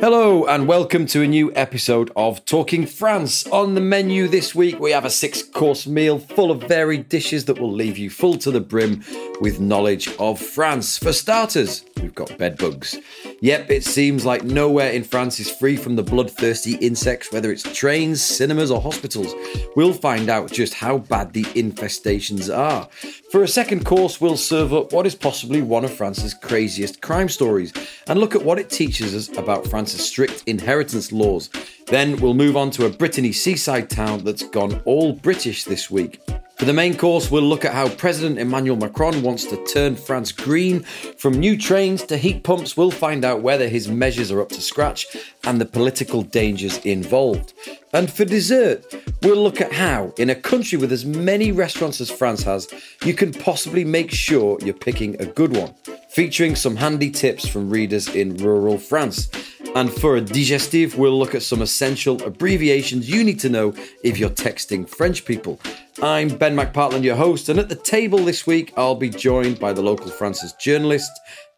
Hello, and welcome to a new episode of Talking France. On the menu this week, we have a six course meal full of varied dishes that will leave you full to the brim with knowledge of France. For starters, we've got bedbugs. Yep, it seems like nowhere in France is free from the bloodthirsty insects, whether it's trains, cinemas, or hospitals. We'll find out just how bad the infestations are. For a second course, we'll serve up what is possibly one of France's craziest crime stories and look at what it teaches us about France's strict inheritance laws. Then we'll move on to a Brittany seaside town that's gone all British this week. For the main course, we'll look at how President Emmanuel Macron wants to turn France green. From new trains to heat pumps, we'll find out whether his measures are up to scratch and the political dangers involved. And for dessert, we'll look at how, in a country with as many restaurants as France has, you can possibly make sure you're picking a good one, featuring some handy tips from readers in rural France. And for a digestive, we'll look at some essential abbreviations you need to know if you're texting French people. I'm Ben McPartland, your host, and at the table this week, I'll be joined by the local France's journalist,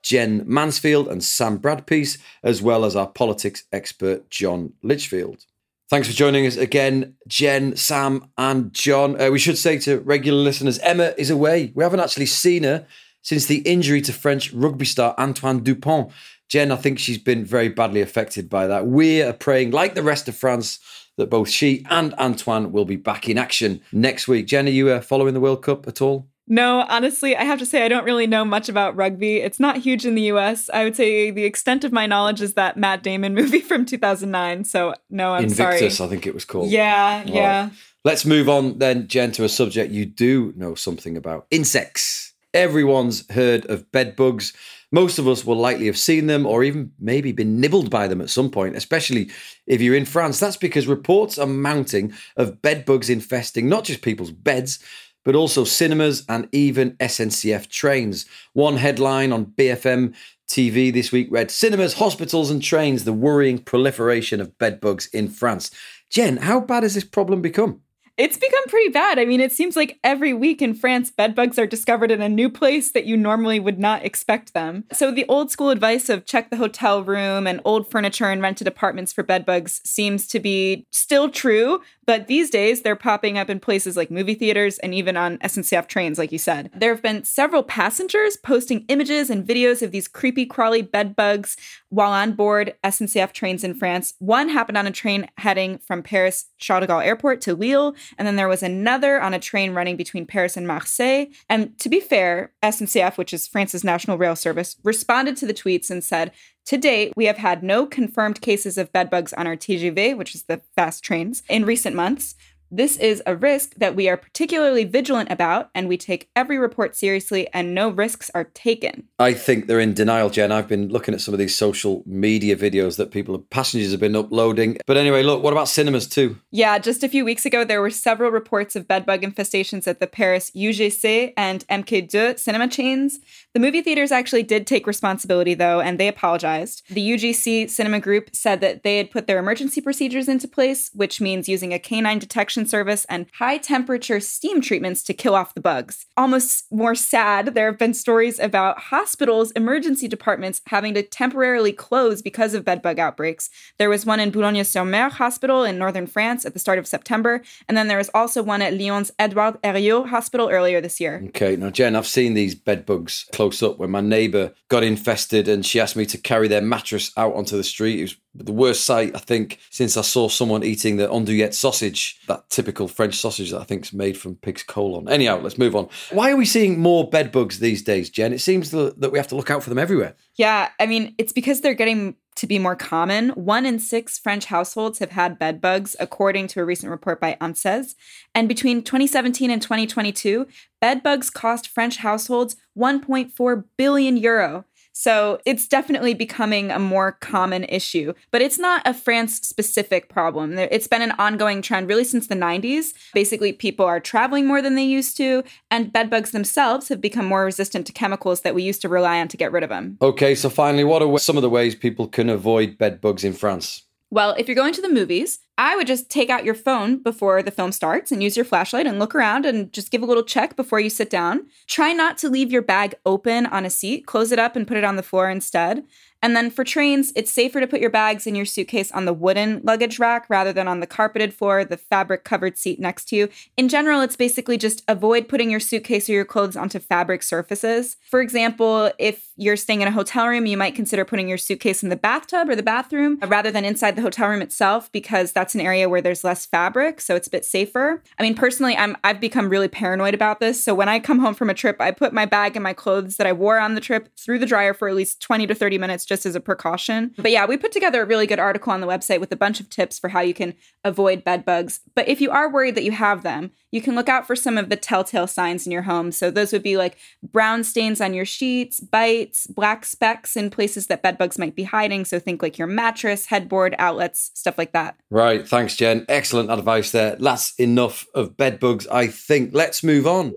Jen Mansfield and Sam Bradpiece, as well as our politics expert, John Litchfield. Thanks for joining us again, Jen, Sam, and John. Uh, we should say to regular listeners, Emma is away. We haven't actually seen her since the injury to French rugby star Antoine Dupont. Jen, I think she's been very badly affected by that. We are praying, like the rest of France, that both she and Antoine will be back in action next week. Jen, are you uh, following the World Cup at all? No, honestly, I have to say I don't really know much about rugby. It's not huge in the US. I would say the extent of my knowledge is that Matt Damon movie from 2009. So, no, I'm Invictus, sorry. Invictus, I think it was called. Yeah, All yeah. Let's move on then, Jen, to a subject you do know something about insects. Everyone's heard of bed bugs. Most of us will likely have seen them or even maybe been nibbled by them at some point, especially if you're in France. That's because reports are mounting of bed bugs infesting not just people's beds, but also cinemas and even SNCF trains. One headline on BFM TV this week read Cinemas, hospitals, and trains, the worrying proliferation of bed bugs in France. Jen, how bad has this problem become? It's become pretty bad. I mean, it seems like every week in France, bedbugs are discovered in a new place that you normally would not expect them. So, the old school advice of check the hotel room and old furniture and rented apartments for bedbugs seems to be still true, but these days they're popping up in places like movie theaters and even on SNCF trains, like you said. There have been several passengers posting images and videos of these creepy, crawly bedbugs while on board SNCF trains in France. One happened on a train heading from Paris Charles de Gaulle Airport to Lille, and then there was another on a train running between Paris and Marseille. And to be fair, SNCF, which is France's national rail service, responded to the tweets and said, to date, we have had no confirmed cases of bedbugs on our TGV, which is the fast trains, in recent months. This is a risk that we are particularly vigilant about, and we take every report seriously, and no risks are taken. I think they're in denial, Jen. I've been looking at some of these social media videos that people, passengers have been uploading. But anyway, look, what about cinemas too? Yeah, just a few weeks ago, there were several reports of bedbug infestations at the Paris UGC and MK2 cinema chains. The movie theaters actually did take responsibility, though, and they apologized. The UGC cinema group said that they had put their emergency procedures into place, which means using a canine detection service and high temperature steam treatments to kill off the bugs. Almost more sad, there have been stories about hospitals' emergency departments having to temporarily close because of bedbug outbreaks. There was one in Boulogne-sur-Mer Hospital in northern France at the start of September, and then there was also one at Lyon's Edouard Herriot Hospital earlier this year. Okay, now Jen, I've seen these bed bugs close up when my neighbour got infested and she asked me to carry their mattress out onto the street. It was the worst sight, I think, since I saw someone eating the andouillette sausage, that typical French sausage that I think is made from pig's colon. Anyhow, let's move on. Why are we seeing more bed bugs these days, Jen? It seems that we have to look out for them everywhere. Yeah, I mean, it's because they're getting to be more common. One in six French households have had bed bugs, according to a recent report by ANSES. And between 2017 and 2022, bed bugs cost French households 1.4 billion euro. So it's definitely becoming a more common issue, but it's not a France specific problem. It's been an ongoing trend really since the 90s. Basically, people are traveling more than they used to, and bedbugs themselves have become more resistant to chemicals that we used to rely on to get rid of them. Okay, so finally, what are some of the ways people can avoid bedbugs in France? Well, if you're going to the movies, I would just take out your phone before the film starts and use your flashlight and look around and just give a little check before you sit down. Try not to leave your bag open on a seat, close it up and put it on the floor instead. And then for trains, it's safer to put your bags in your suitcase on the wooden luggage rack rather than on the carpeted floor, the fabric covered seat next to you. In general, it's basically just avoid putting your suitcase or your clothes onto fabric surfaces. For example, if you're staying in a hotel room, you might consider putting your suitcase in the bathtub or the bathroom rather than inside the hotel room itself because that's an area where there's less fabric, so it's a bit safer. I mean, personally, I'm I've become really paranoid about this. So when I come home from a trip, I put my bag and my clothes that I wore on the trip through the dryer for at least 20 to 30 minutes just as a precaution. But yeah, we put together a really good article on the website with a bunch of tips for how you can avoid bed bugs. But if you are worried that you have them, you can look out for some of the telltale signs in your home. So those would be like brown stains on your sheets, bites, black specks in places that bed bugs might be hiding. So think like your mattress, headboard, outlets, stuff like that. Right. Thanks, Jen. Excellent advice there. That's enough of bed bugs, I think. Let's move on.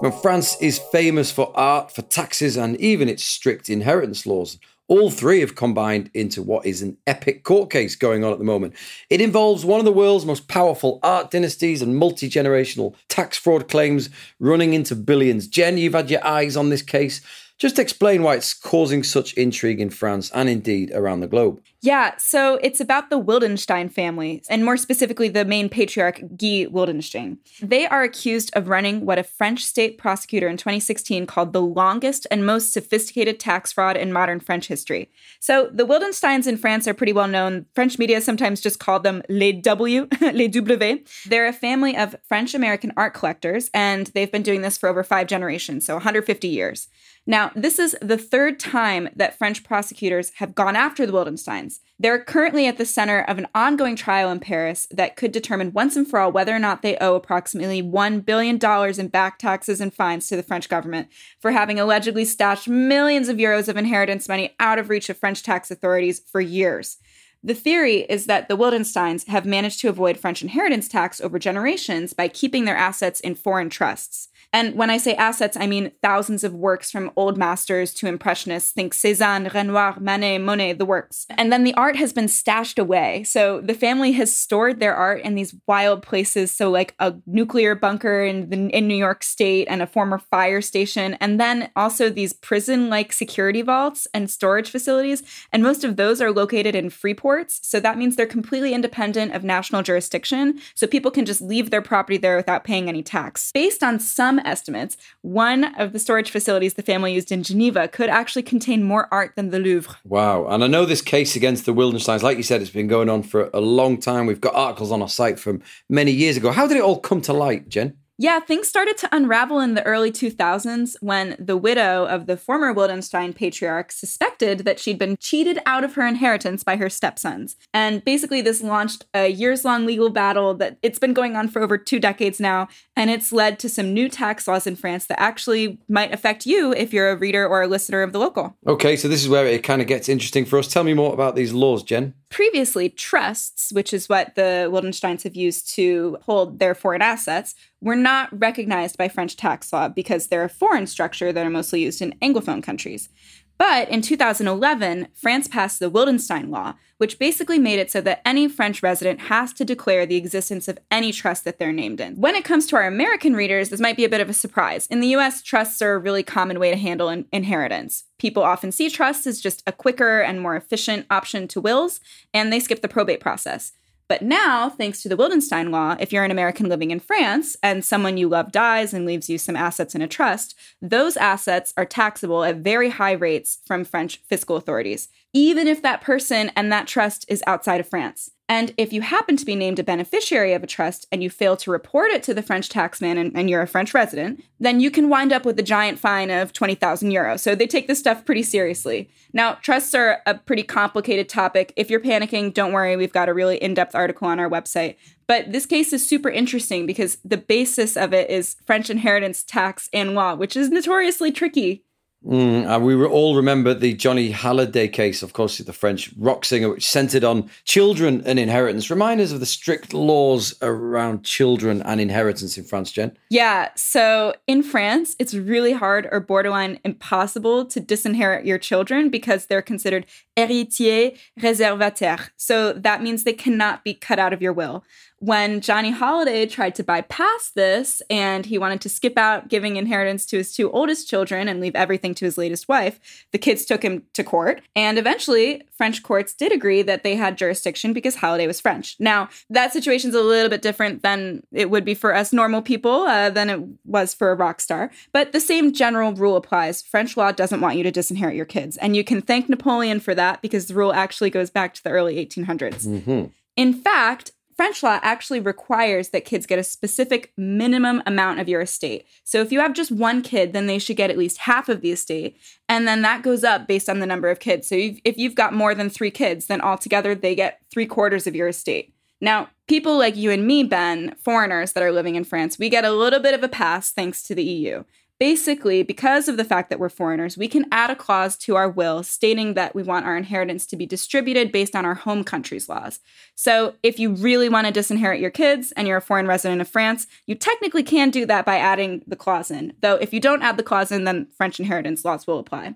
When France is famous for art, for taxes, and even its strict inheritance laws, all three have combined into what is an epic court case going on at the moment. It involves one of the world's most powerful art dynasties and multi generational tax fraud claims running into billions. Jen, you've had your eyes on this case. Just explain why it's causing such intrigue in France and indeed around the globe. Yeah, so it's about the Wildenstein family, and more specifically, the main patriarch, Guy Wildenstein. They are accused of running what a French state prosecutor in 2016 called the longest and most sophisticated tax fraud in modern French history. So the Wildensteins in France are pretty well known. French media sometimes just call them les W, les W. They're a family of French American art collectors, and they've been doing this for over five generations, so 150 years. Now, this is the third time that French prosecutors have gone after the Wildensteins. They're currently at the center of an ongoing trial in Paris that could determine once and for all whether or not they owe approximately $1 billion in back taxes and fines to the French government for having allegedly stashed millions of euros of inheritance money out of reach of French tax authorities for years. The theory is that the Wildensteins have managed to avoid French inheritance tax over generations by keeping their assets in foreign trusts. And when I say assets, I mean thousands of works from old masters to impressionists. Think Cézanne, Renoir, Manet, Monet, the works. And then the art has been stashed away. So the family has stored their art in these wild places. So, like a nuclear bunker in, the, in New York State and a former fire station. And then also these prison like security vaults and storage facilities. And most of those are located in free ports. So that means they're completely independent of national jurisdiction. So people can just leave their property there without paying any tax. Based on some estimates, one of the storage facilities the family used in Geneva could actually contain more art than the Louvre. Wow. And I know this case against the Wildensteins, like you said, it's been going on for a long time. We've got articles on our site from many years ago. How did it all come to light, Jen? Yeah, things started to unravel in the early 2000s when the widow of the former Wildenstein patriarch suspected that she'd been cheated out of her inheritance by her stepsons. And basically, this launched a years long legal battle that it's been going on for over two decades now. And it's led to some new tax laws in France that actually might affect you if you're a reader or a listener of the local. Okay, so this is where it kind of gets interesting for us. Tell me more about these laws, Jen. Previously, trusts, which is what the Wildensteins have used to hold their foreign assets, were not recognized by French tax law because they're a foreign structure that are mostly used in Anglophone countries. But in 2011, France passed the Wildenstein Law, which basically made it so that any French resident has to declare the existence of any trust that they're named in. When it comes to our American readers, this might be a bit of a surprise. In the US, trusts are a really common way to handle in- inheritance. People often see trusts as just a quicker and more efficient option to wills, and they skip the probate process. But now, thanks to the Wildenstein law, if you're an American living in France and someone you love dies and leaves you some assets in a trust, those assets are taxable at very high rates from French fiscal authorities, even if that person and that trust is outside of France. And if you happen to be named a beneficiary of a trust and you fail to report it to the French taxman and, and you're a French resident, then you can wind up with a giant fine of 20,000 euros. So they take this stuff pretty seriously. Now, trusts are a pretty complicated topic. If you're panicking, don't worry, we've got a really in depth article on our website. But this case is super interesting because the basis of it is French inheritance tax and law, which is notoriously tricky. Mm, and we all remember the Johnny Hallyday case, of course, the French rock singer, which centered on children and inheritance. Remind us of the strict laws around children and inheritance in France, Jen. Yeah. So in France, it's really hard or borderline impossible to disinherit your children because they're considered héritiers réservataires. So that means they cannot be cut out of your will when Johnny Hallyday tried to bypass this and he wanted to skip out giving inheritance to his two oldest children and leave everything to his latest wife, the kids took him to court. And eventually, French courts did agree that they had jurisdiction because Hallyday was French. Now, that situation's a little bit different than it would be for us normal people uh, than it was for a rock star. But the same general rule applies. French law doesn't want you to disinherit your kids. And you can thank Napoleon for that because the rule actually goes back to the early 1800s. Mm-hmm. In fact, French law actually requires that kids get a specific minimum amount of your estate. So if you have just one kid, then they should get at least half of the estate. And then that goes up based on the number of kids. So if you've got more than three kids, then altogether they get three quarters of your estate. Now, people like you and me, Ben, foreigners that are living in France, we get a little bit of a pass thanks to the EU. Basically, because of the fact that we're foreigners, we can add a clause to our will stating that we want our inheritance to be distributed based on our home country's laws. So, if you really want to disinherit your kids and you're a foreign resident of France, you technically can do that by adding the clause in. Though, if you don't add the clause in, then French inheritance laws will apply.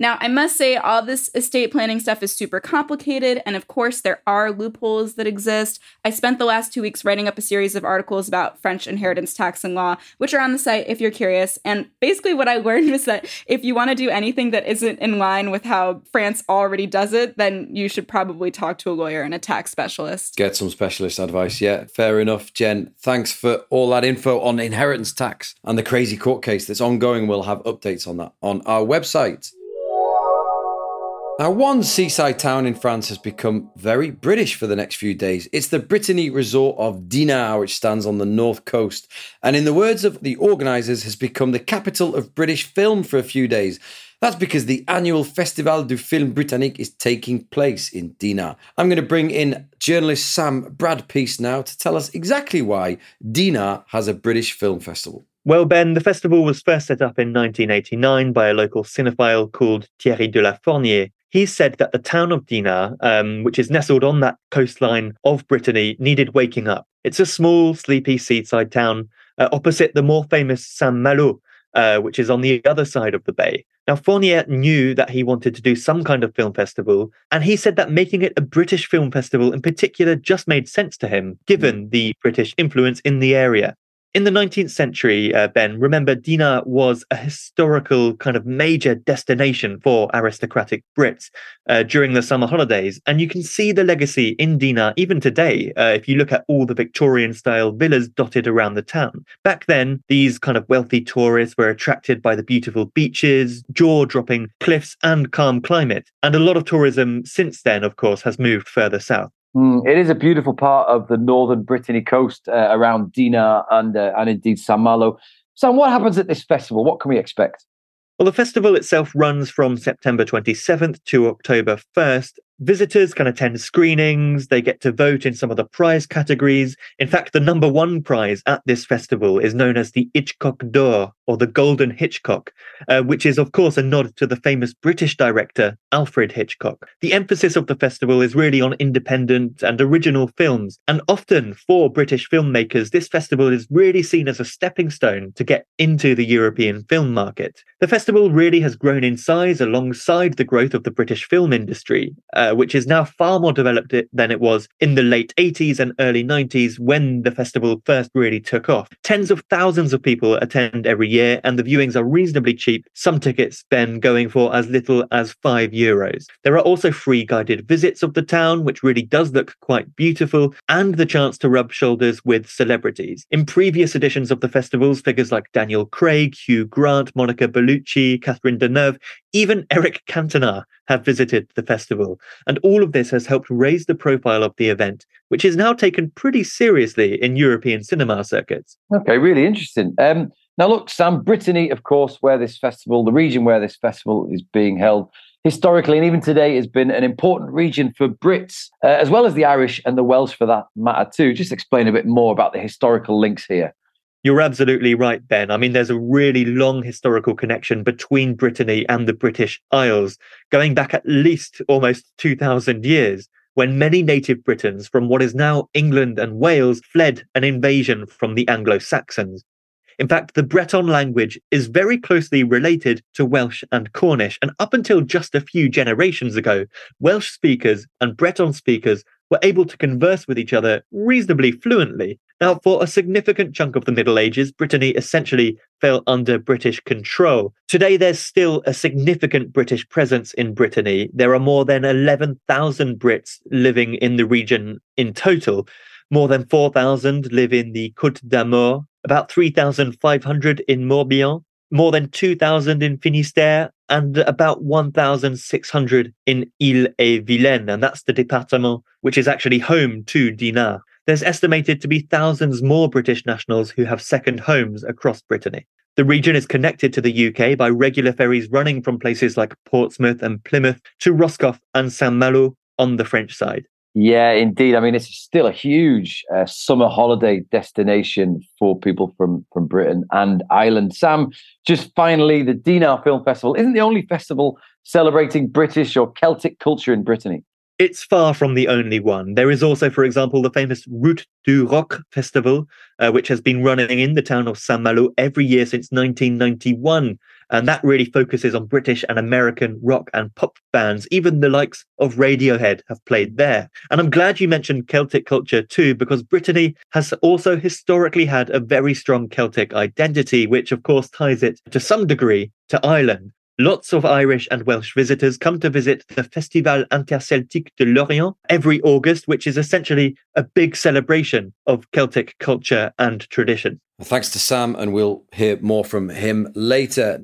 Now, I must say, all this estate planning stuff is super complicated, and of course, there are loopholes that exist. I spent the last two weeks writing up a series of articles about French inheritance tax and law, which are on the site if you're curious. And basically, what I learned was that if you want to do anything that isn't in line with how France already does it, then you should probably talk to a lawyer and a tax specialist. Get some specialist advice. Yeah, fair enough, Jen. Thanks for all that info on inheritance tax and the crazy court case that's ongoing. We'll have updates on that on our website. Now, one seaside town in France has become very British for the next few days. It's the Brittany resort of Dinard, which stands on the north coast, and in the words of the organisers, has become the capital of British film for a few days. That's because the annual Festival du Film Britannique is taking place in Dinard. I'm going to bring in journalist Sam Bradpiece now to tell us exactly why Dinard has a British film festival. Well, Ben, the festival was first set up in 1989 by a local cinephile called Thierry de la Fournière, he said that the town of Dinard, um, which is nestled on that coastline of Brittany, needed waking up. It's a small, sleepy seaside town uh, opposite the more famous Saint Malo, uh, which is on the other side of the bay. Now, Fournière knew that he wanted to do some kind of film festival, and he said that making it a British film festival in particular just made sense to him, given the British influence in the area in the 19th century, uh, Ben, remember, Dinard was a historical kind of major destination for aristocratic Brits uh, during the summer holidays. And you can see the legacy in Dinard even today uh, if you look at all the Victorian style villas dotted around the town. Back then, these kind of wealthy tourists were attracted by the beautiful beaches, jaw dropping cliffs, and calm climate. And a lot of tourism since then, of course, has moved further south. Mm, it is a beautiful part of the northern Brittany coast uh, around Dinard and uh, and indeed Saint Malo. Sam, what happens at this festival? What can we expect? Well, the festival itself runs from September 27th to October 1st, Visitors can attend screenings, they get to vote in some of the prize categories. In fact, the number one prize at this festival is known as the Hitchcock d'Or, or the Golden Hitchcock, uh, which is, of course, a nod to the famous British director Alfred Hitchcock. The emphasis of the festival is really on independent and original films, and often for British filmmakers, this festival is really seen as a stepping stone to get into the European film market. The festival really has grown in size alongside the growth of the British film industry. Uh, which is now far more developed than it was in the late 80s and early 90s when the festival first really took off. Tens of thousands of people attend every year, and the viewings are reasonably cheap. Some tickets then going for as little as five euros. There are also free guided visits of the town, which really does look quite beautiful, and the chance to rub shoulders with celebrities. In previous editions of the festivals, figures like Daniel Craig, Hugh Grant, Monica Bellucci, Catherine Deneuve, even Eric Cantona have visited the festival. And all of this has helped raise the profile of the event, which is now taken pretty seriously in European cinema circuits. Okay, really interesting. Um, now, look, Sam, Brittany, of course, where this festival, the region where this festival is being held, historically and even today has been an important region for Brits, uh, as well as the Irish and the Welsh for that matter, too. Just explain a bit more about the historical links here. You're absolutely right, Ben. I mean, there's a really long historical connection between Brittany and the British Isles, going back at least almost 2,000 years, when many native Britons from what is now England and Wales fled an invasion from the Anglo Saxons. In fact, the Breton language is very closely related to Welsh and Cornish, and up until just a few generations ago, Welsh speakers and Breton speakers were able to converse with each other reasonably fluently. Now, for a significant chunk of the Middle Ages, Brittany essentially fell under British control. Today, there's still a significant British presence in Brittany. There are more than 11,000 Brits living in the region in total. More than 4,000 live in the Côtes-d'Armor, about 3,500 in Morbihan, more than 2,000 in Finistère, and about 1,600 in Ille-et-Vilaine. And that's the département which is actually home to Dinard. There's estimated to be thousands more British nationals who have second homes across Brittany. The region is connected to the UK by regular ferries running from places like Portsmouth and Plymouth to Roscoff and Saint Malo on the French side. Yeah, indeed. I mean, it's still a huge uh, summer holiday destination for people from from Britain and Ireland. Sam, just finally, the Dinard Film Festival isn't the only festival celebrating British or Celtic culture in Brittany. It's far from the only one. There is also, for example, the famous Route du Rock Festival, uh, which has been running in the town of Saint Malo every year since 1991. And that really focuses on British and American rock and pop bands. Even the likes of Radiohead have played there. And I'm glad you mentioned Celtic culture too, because Brittany has also historically had a very strong Celtic identity, which of course ties it to some degree to Ireland. Lots of Irish and Welsh visitors come to visit the Festival Interceltique de Lorient every August, which is essentially a big celebration of Celtic culture and tradition. Thanks to Sam, and we'll hear more from him later.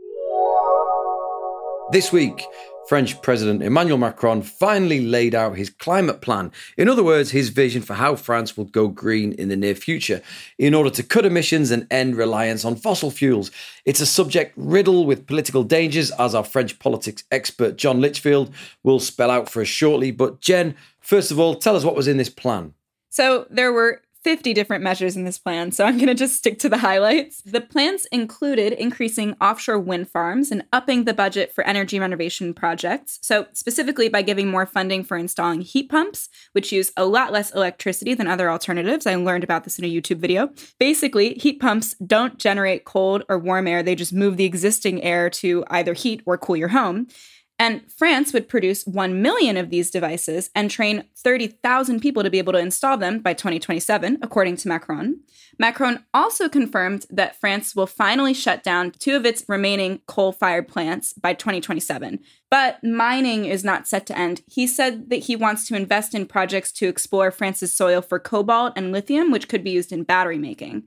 This week, French President Emmanuel Macron finally laid out his climate plan. In other words, his vision for how France will go green in the near future in order to cut emissions and end reliance on fossil fuels. It's a subject riddled with political dangers, as our French politics expert John Litchfield will spell out for us shortly. But, Jen, first of all, tell us what was in this plan. So, there were 50 different measures in this plan, so I'm going to just stick to the highlights. The plans included increasing offshore wind farms and upping the budget for energy renovation projects. So, specifically by giving more funding for installing heat pumps, which use a lot less electricity than other alternatives. I learned about this in a YouTube video. Basically, heat pumps don't generate cold or warm air, they just move the existing air to either heat or cool your home. And France would produce 1 million of these devices and train 30,000 people to be able to install them by 2027, according to Macron. Macron also confirmed that France will finally shut down two of its remaining coal fired plants by 2027. But mining is not set to end. He said that he wants to invest in projects to explore France's soil for cobalt and lithium, which could be used in battery making.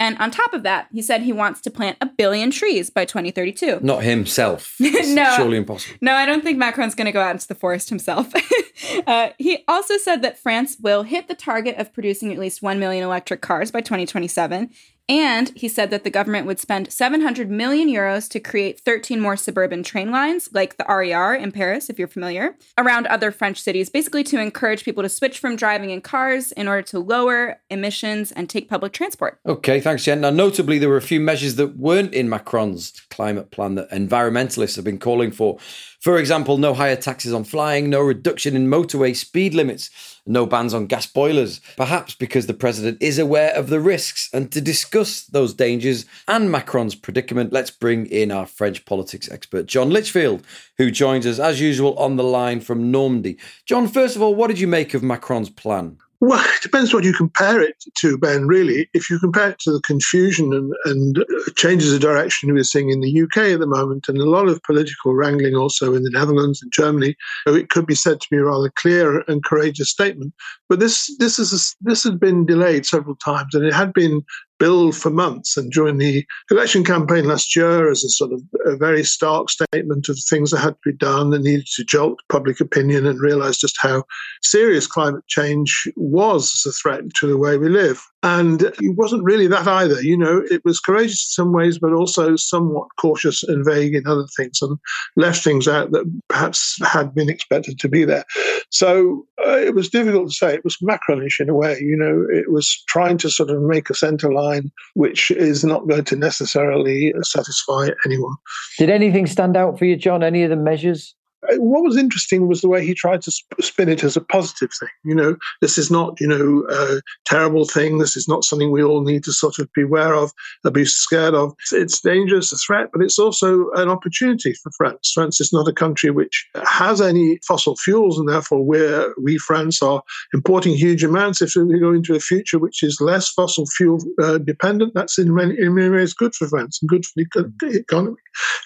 And on top of that, he said he wants to plant a billion trees by 2032. Not himself. no. Surely impossible. No, I don't think Macron's going to go out into the forest himself. uh, he also said that France will hit the target of producing at least 1 million electric cars by 2027 and he said that the government would spend 700 million euros to create 13 more suburban train lines, like the RER in Paris, if you're familiar, around other French cities, basically to encourage people to switch from driving in cars in order to lower emissions and take public transport. Okay, thanks, Jen. Now, notably, there were a few measures that weren't in Macron's climate plan that environmentalists have been calling for. For example, no higher taxes on flying, no reduction in motorway speed limits, no bans on gas boilers. Perhaps because the president is aware of the risks. And to discuss those dangers and Macron's predicament, let's bring in our French politics expert, John Litchfield, who joins us as usual on the line from Normandy. John, first of all, what did you make of Macron's plan? Well, it depends what you compare it to, Ben, really. If you compare it to the confusion and, and changes of direction we're seeing in the UK at the moment, and a lot of political wrangling also in the Netherlands and Germany, it could be said to be a rather clear and courageous statement. But this, this, is a, this had been delayed several times, and it had been billed for months. And during the election campaign last year, as a sort of a very stark statement of things that had to be done that needed to jolt public opinion and realize just how serious climate change was as a threat to the way we live. And he wasn't really that either. You know, it was courageous in some ways, but also somewhat cautious and vague in other things and left things out that perhaps had been expected to be there. So uh, it was difficult to say. It was Macronish in a way. You know, it was trying to sort of make a centre line, which is not going to necessarily satisfy anyone. Did anything stand out for you, John? Any of the measures? What was interesting was the way he tried to spin it as a positive thing. You know, this is not, you know, a terrible thing. This is not something we all need to sort of beware of, or be scared of. It's dangerous, a threat, but it's also an opportunity for France. France is not a country which has any fossil fuels, and therefore we're, we, France, are importing huge amounts. If we go into a future which is less fossil fuel uh, dependent, that's in many, in many ways good for France and good for the economy.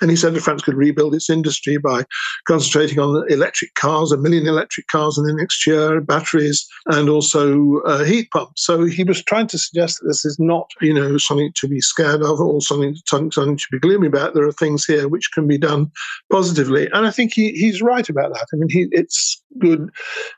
And he said that France could rebuild its industry by concentrating on electric cars, a million electric cars in the next year, batteries, and also uh, heat pumps. So he was trying to suggest that this is not, you know, something to be scared of or something, something, to be gloomy about. There are things here which can be done positively. And I think he, he's right about that. I mean, he, it's good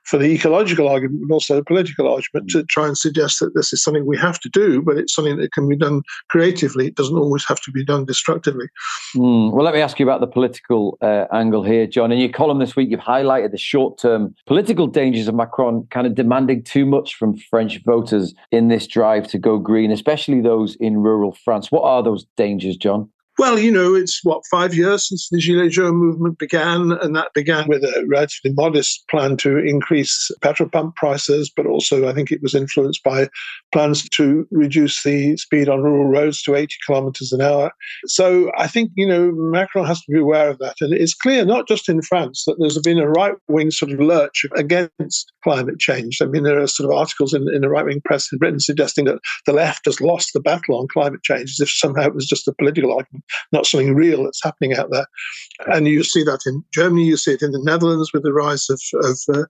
for the ecological argument, but also the political argument to try and suggest that this is something we have to do, but it's something that can be done creatively. It doesn't always have to be done destructively. Mm. Well, let me ask you about the political uh, angle here, John. In your column this week, you've highlighted the short term political dangers of Macron kind of demanding too much from French voters in this drive to go green, especially those in rural France. What are those dangers, John? Well, you know, it's what, five years since the Gilets jaunes movement began, and that began with a relatively modest plan to increase petrol pump prices, but also I think it was influenced by plans to reduce the speed on rural roads to 80 kilometers an hour. So I think, you know, Macron has to be aware of that. And it's clear, not just in France, that there's been a right wing sort of lurch against climate change. I mean, there are sort of articles in, in the right wing press in Britain suggesting that the left has lost the battle on climate change as if somehow it was just a political argument not something real that's happening out there. And you see that in Germany, you see it in the Netherlands with the rise of, of uh,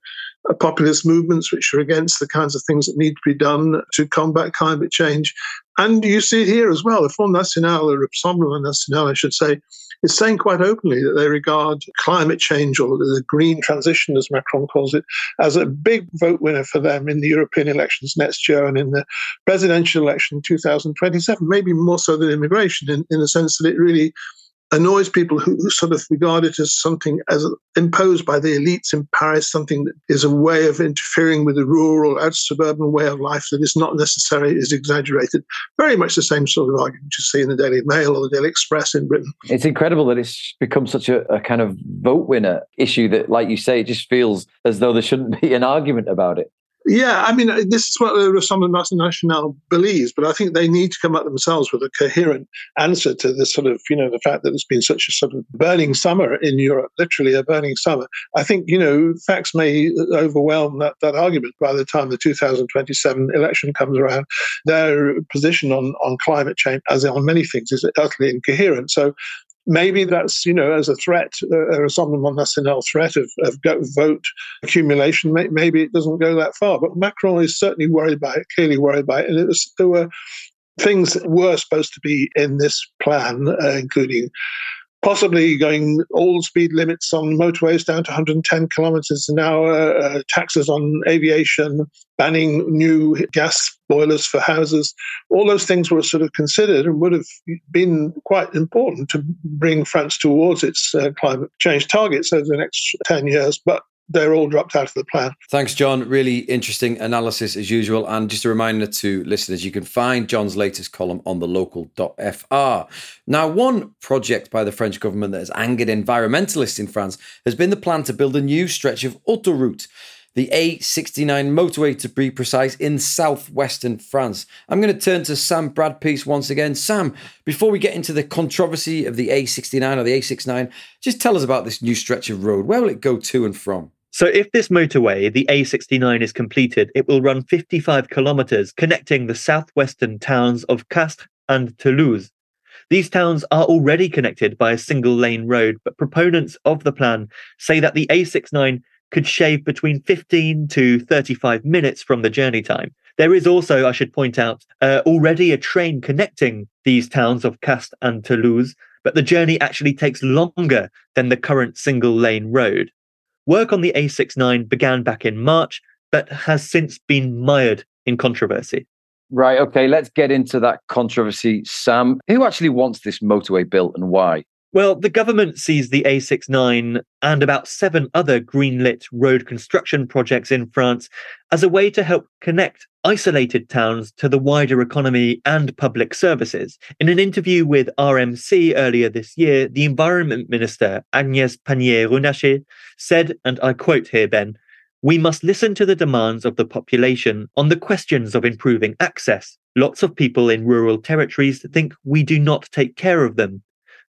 Uh, populist movements which are against the kinds of things that need to be done to combat climate change. And you see it here as well. The Front National, or Rassemblement National, I should say, is saying quite openly that they regard climate change or the green transition, as Macron calls it, as a big vote winner for them in the European elections next year and in the presidential election in 2027, maybe more so than immigration, in, in the sense that it really annoys people who, sort of regard it as something as imposed by the elites in Paris, something that is a way of interfering with the rural, out suburban way of life that is not necessarily is exaggerated. Very much the same sort of argument you see in the Daily Mail or the Daily Express in Britain. It's incredible that it's become such a, a kind of vote winner issue that, like you say, it just feels as though there shouldn't be an argument about it. Yeah, I mean, uh, this is what uh, the Rassemblement National believes, but I think they need to come up themselves with a coherent answer to this sort of, you know, the fact that there's been such a sort of burning summer in Europe, literally a burning summer. I think, you know, facts may uh, overwhelm that, that argument by the time the 2027 election comes around. Their position on, on climate change, as on many things, is utterly incoherent. So maybe that's you know as a threat uh, or Rassemblement National threat of, of vote accumulation maybe it doesn't go that far. But macron is certainly worried by it clearly worried by it. And it was there were things that were supposed to be in this plan uh, including possibly going all speed limits on motorways down to 110 kilometers an hour, uh, taxes on aviation, banning new gas boilers for houses. All those things were sort of considered and would have been quite important to bring France towards its uh, climate change targets over the next 10 years. But they're all dropped out of the plan. Thanks, John. Really interesting analysis as usual. And just a reminder to listeners, you can find John's latest column on the local.fr. Now, one project by the French government that has angered environmentalists in France has been the plan to build a new stretch of autoroute the A69 motorway to be precise in southwestern France. I'm going to turn to Sam Bradpiece once again. Sam, before we get into the controversy of the A69 or the A69, just tell us about this new stretch of road. Where will it go to and from? So, if this motorway, the A69, is completed, it will run 55 kilometers, connecting the southwestern towns of Castres and Toulouse. These towns are already connected by a single lane road, but proponents of the plan say that the A69 could shave between 15 to 35 minutes from the journey time. There is also, I should point out, uh, already a train connecting these towns of Castres and Toulouse, but the journey actually takes longer than the current single lane road. Work on the A69 began back in March, but has since been mired in controversy. Right. Okay. Let's get into that controversy. Sam, who actually wants this motorway built and why? Well, the government sees the A69 and about seven other greenlit road construction projects in France as a way to help connect isolated towns to the wider economy and public services. In an interview with RMC earlier this year, the Environment Minister, Agnès Pannier Runacher, said, and I quote here, Ben, we must listen to the demands of the population on the questions of improving access. Lots of people in rural territories think we do not take care of them.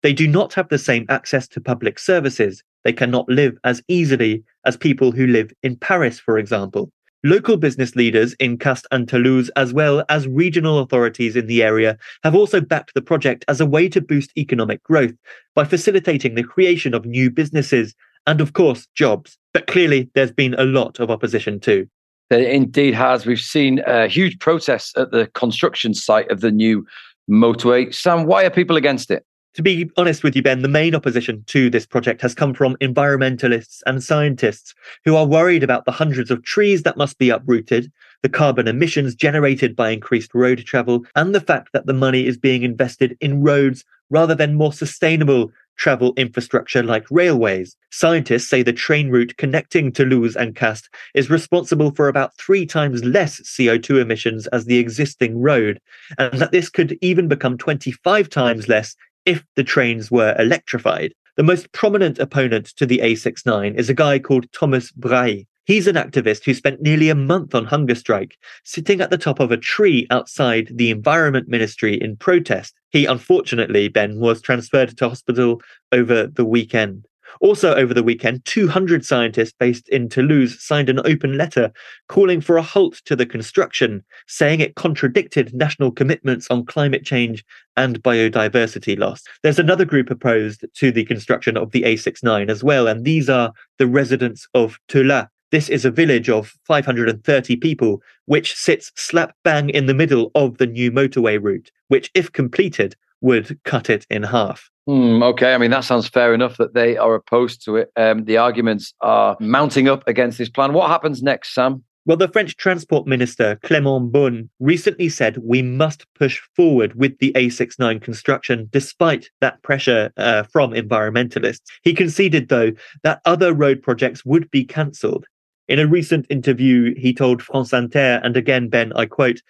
They do not have the same access to public services. They cannot live as easily as people who live in Paris, for example. Local business leaders in Castres and Toulouse, as well as regional authorities in the area, have also backed the project as a way to boost economic growth by facilitating the creation of new businesses and, of course, jobs. But clearly, there's been a lot of opposition too. There indeed has. We've seen uh, huge protests at the construction site of the new motorway. Sam, why are people against it? To be honest with you, Ben, the main opposition to this project has come from environmentalists and scientists who are worried about the hundreds of trees that must be uprooted, the carbon emissions generated by increased road travel, and the fact that the money is being invested in roads rather than more sustainable travel infrastructure like railways. Scientists say the train route connecting Toulouse and Castres is responsible for about three times less CO2 emissions as the existing road, and that this could even become 25 times less if the trains were electrified. The most prominent opponent to the A69 is a guy called Thomas Brail. He's an activist who spent nearly a month on hunger strike, sitting at the top of a tree outside the Environment Ministry in protest. He unfortunately, Ben, was transferred to hospital over the weekend. Also, over the weekend, 200 scientists based in Toulouse signed an open letter calling for a halt to the construction, saying it contradicted national commitments on climate change and biodiversity loss. There's another group opposed to the construction of the A69 as well, and these are the residents of Teulat. This is a village of 530 people, which sits slap bang in the middle of the new motorway route, which, if completed, would cut it in half. Hmm, okay, I mean that sounds fair enough that they are opposed to it. Um, the arguments are mounting up against this plan. What happens next, Sam? Well, the French Transport Minister Clément Beaune recently said we must push forward with the A69 construction despite that pressure uh, from environmentalists. He conceded, though, that other road projects would be cancelled. In a recent interview, he told France Inter, and again, Ben, I quote,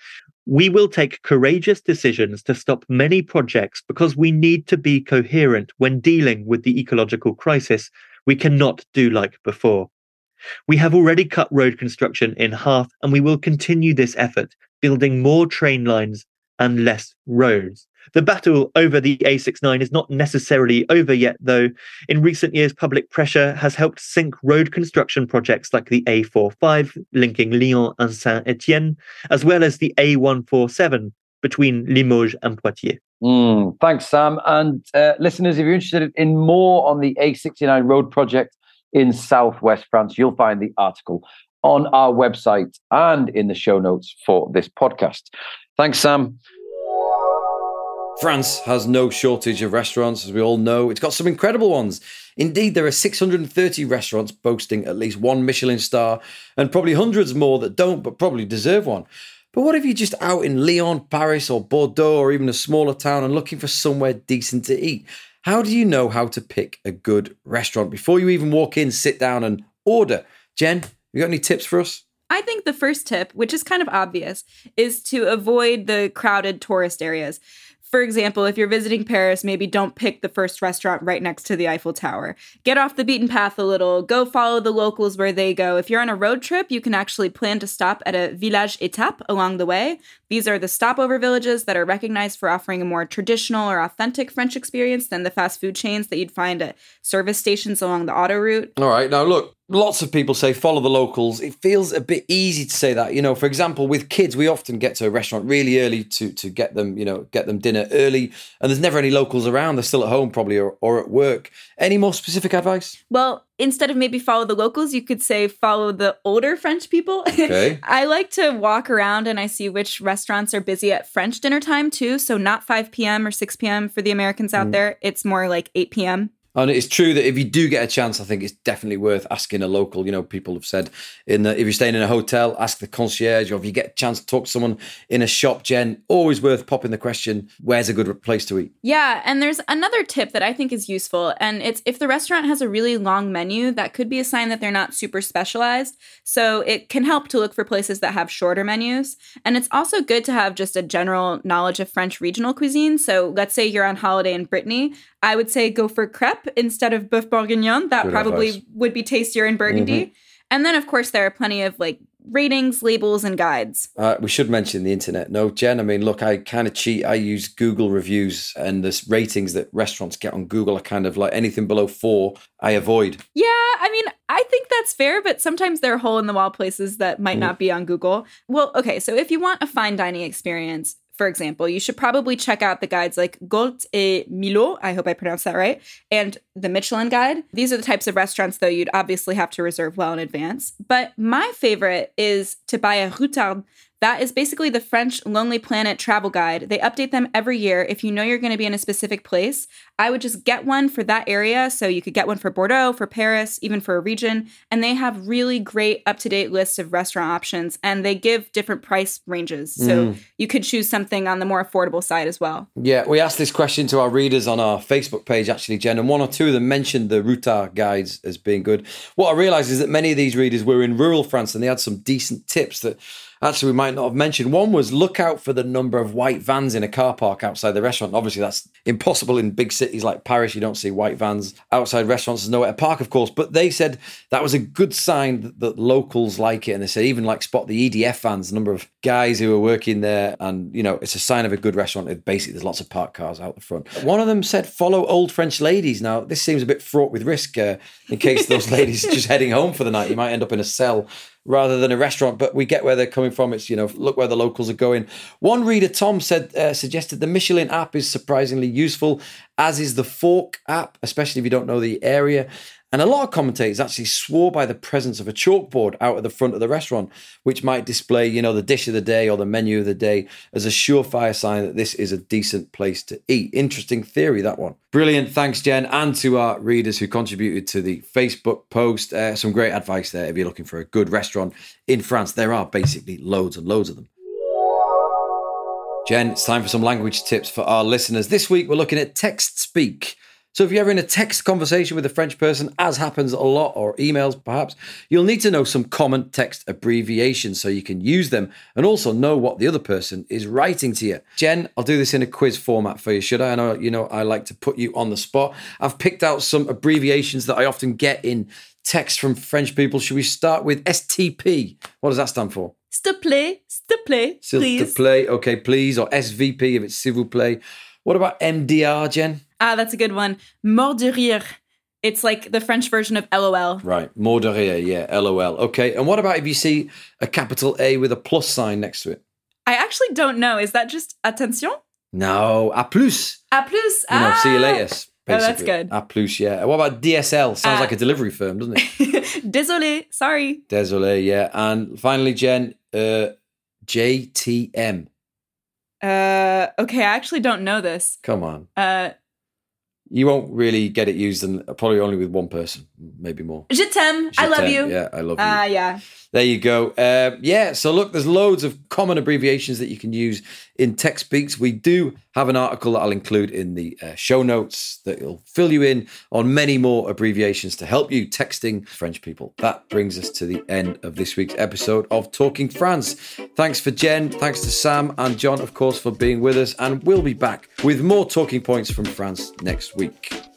we will take courageous decisions to stop many projects because we need to be coherent when dealing with the ecological crisis. We cannot do like before. We have already cut road construction in half, and we will continue this effort, building more train lines and less roads. The battle over the A69 is not necessarily over yet, though. In recent years, public pressure has helped sink road construction projects like the A45 linking Lyon and Saint Etienne, as well as the A147 between Limoges and Poitiers. Mm, thanks, Sam. And uh, listeners, if you're interested in more on the A69 road project in southwest France, you'll find the article on our website and in the show notes for this podcast. Thanks, Sam. France has no shortage of restaurants, as we all know. It's got some incredible ones. Indeed, there are 630 restaurants boasting at least one Michelin star, and probably hundreds more that don't, but probably deserve one. But what if you're just out in Lyon, Paris, or Bordeaux, or even a smaller town and looking for somewhere decent to eat? How do you know how to pick a good restaurant before you even walk in, sit down, and order? Jen, you got any tips for us? I think the first tip, which is kind of obvious, is to avoid the crowded tourist areas. For example, if you're visiting Paris, maybe don't pick the first restaurant right next to the Eiffel Tower. Get off the beaten path a little, go follow the locals where they go. If you're on a road trip, you can actually plan to stop at a village étape along the way. These are the stopover villages that are recognized for offering a more traditional or authentic French experience than the fast food chains that you'd find at service stations along the autoroute. All right, now look, lots of people say follow the locals. It feels a bit easy to say that. You know, for example, with kids, we often get to a restaurant really early to to get them, you know, get them dinner early, and there's never any locals around. They're still at home probably or, or at work. Any more specific advice? Well, instead of maybe follow the locals, you could say follow the older French people. Okay. I like to walk around and I see which restaurants are busy at French dinner time too. So not 5 p.m. or 6 p.m. for the Americans out Mm. there. It's more like 8 p.m. And it's true that if you do get a chance, I think it's definitely worth asking a local. You know, people have said in the, if you're staying in a hotel, ask the concierge, or if you get a chance to talk to someone in a shop, Jen, always worth popping the question, where's a good place to eat? Yeah, and there's another tip that I think is useful, and it's if the restaurant has a really long menu, that could be a sign that they're not super specialized. So it can help to look for places that have shorter menus. And it's also good to have just a general knowledge of French regional cuisine. So let's say you're on holiday in Brittany, I would say go for crepe instead of boeuf bourguignon. That Good probably advice. would be tastier in Burgundy. And then, of course, there are plenty of like ratings, labels, and guides. Uh, we should mention the internet. No, Jen, I mean, look, I kind of cheat. I use Google reviews and the ratings that restaurants get on Google are kind of like anything below four, I avoid. Yeah, I mean, I think that's fair, but sometimes there are hole in the wall places that might not be on Google. Well, okay, so if you want a fine dining experience, for example, you should probably check out the guides like Gault et Millau, I hope I pronounced that right, and the Michelin Guide. These are the types of restaurants, though, you'd obviously have to reserve well in advance. But my favorite is to buy a Routard. That is basically the French Lonely Planet travel guide. They update them every year. If you know you're going to be in a specific place, I would just get one for that area. So you could get one for Bordeaux, for Paris, even for a region. And they have really great up to date lists of restaurant options and they give different price ranges. So mm. you could choose something on the more affordable side as well. Yeah, we asked this question to our readers on our Facebook page, actually, Jen, and one or two of them mentioned the Routard guides as being good. What I realised is that many of these readers were in rural France and they had some decent tips that actually we might not have mentioned. One was look out for the number of white vans in a car park outside the restaurant. Obviously, that's impossible in big cities like Paris. You don't see white vans outside restaurants. There's nowhere to park, of course. But they said that was a good sign that, that locals like it. And they said even like spot the EDF vans, the number of guys who are working there. And, you know, it's a sign of a good restaurant. If basically, there's lots of parked cars out the front. One of them said follow old French ladies. Now, this seems a bit fraught with risk uh, in case those ladies are just heading home for the night. You might end up in a cell rather than a restaurant. But we get where they're coming from. It's you know, look where the locals are going. One reader, Tom, said uh, suggested the Michelin app is surprisingly useful, as is the Fork app, especially if you don't know the area. And a lot of commentators actually swore by the presence of a chalkboard out at the front of the restaurant, which might display, you know, the dish of the day or the menu of the day as a surefire sign that this is a decent place to eat. Interesting theory, that one. Brilliant. Thanks, Jen, and to our readers who contributed to the Facebook post. Uh, some great advice there if you're looking for a good restaurant in France. There are basically loads and loads of them. Jen, it's time for some language tips for our listeners. This week, we're looking at text speak. So, if you're ever in a text conversation with a French person, as happens a lot, or emails perhaps, you'll need to know some common text abbreviations so you can use them and also know what the other person is writing to you. Jen, I'll do this in a quiz format for you, should I? I know you know I like to put you on the spot. I've picked out some abbreviations that I often get in text from French people. Should we start with STP? What does that stand for? S'il te plaît, s'il play, S'il te please. plaît, okay, please, or SVP if it's s'il vous plaît. What about MDR, Jen? Ah, that's a good one. Mort de rire. It's like the French version of LOL. Right, mort de rire, yeah, LOL. Okay, and what about if you see a capital A with a plus sign next to it? I actually don't know. Is that just attention? No, a plus. A plus. You know, see you Ah. later. Oh, that's good. A plus, yeah. What about DSL? Sounds Ah. like a delivery firm, doesn't it? Désolé. Sorry. Désolé, yeah. And finally, Jen, uh, JTM. Uh, okay, I actually don't know this. Come on. Uh, You won't really get it used, and probably only with one person, maybe more. je t'aime. I love you. Yeah, I love you. Ah, yeah. There you go. Uh, yeah, so look, there's loads of common abbreviations that you can use in text speaks. We do have an article that I'll include in the uh, show notes that will fill you in on many more abbreviations to help you texting French people. That brings us to the end of this week's episode of Talking France. Thanks for Jen, thanks to Sam and John, of course, for being with us, and we'll be back with more talking points from France next week.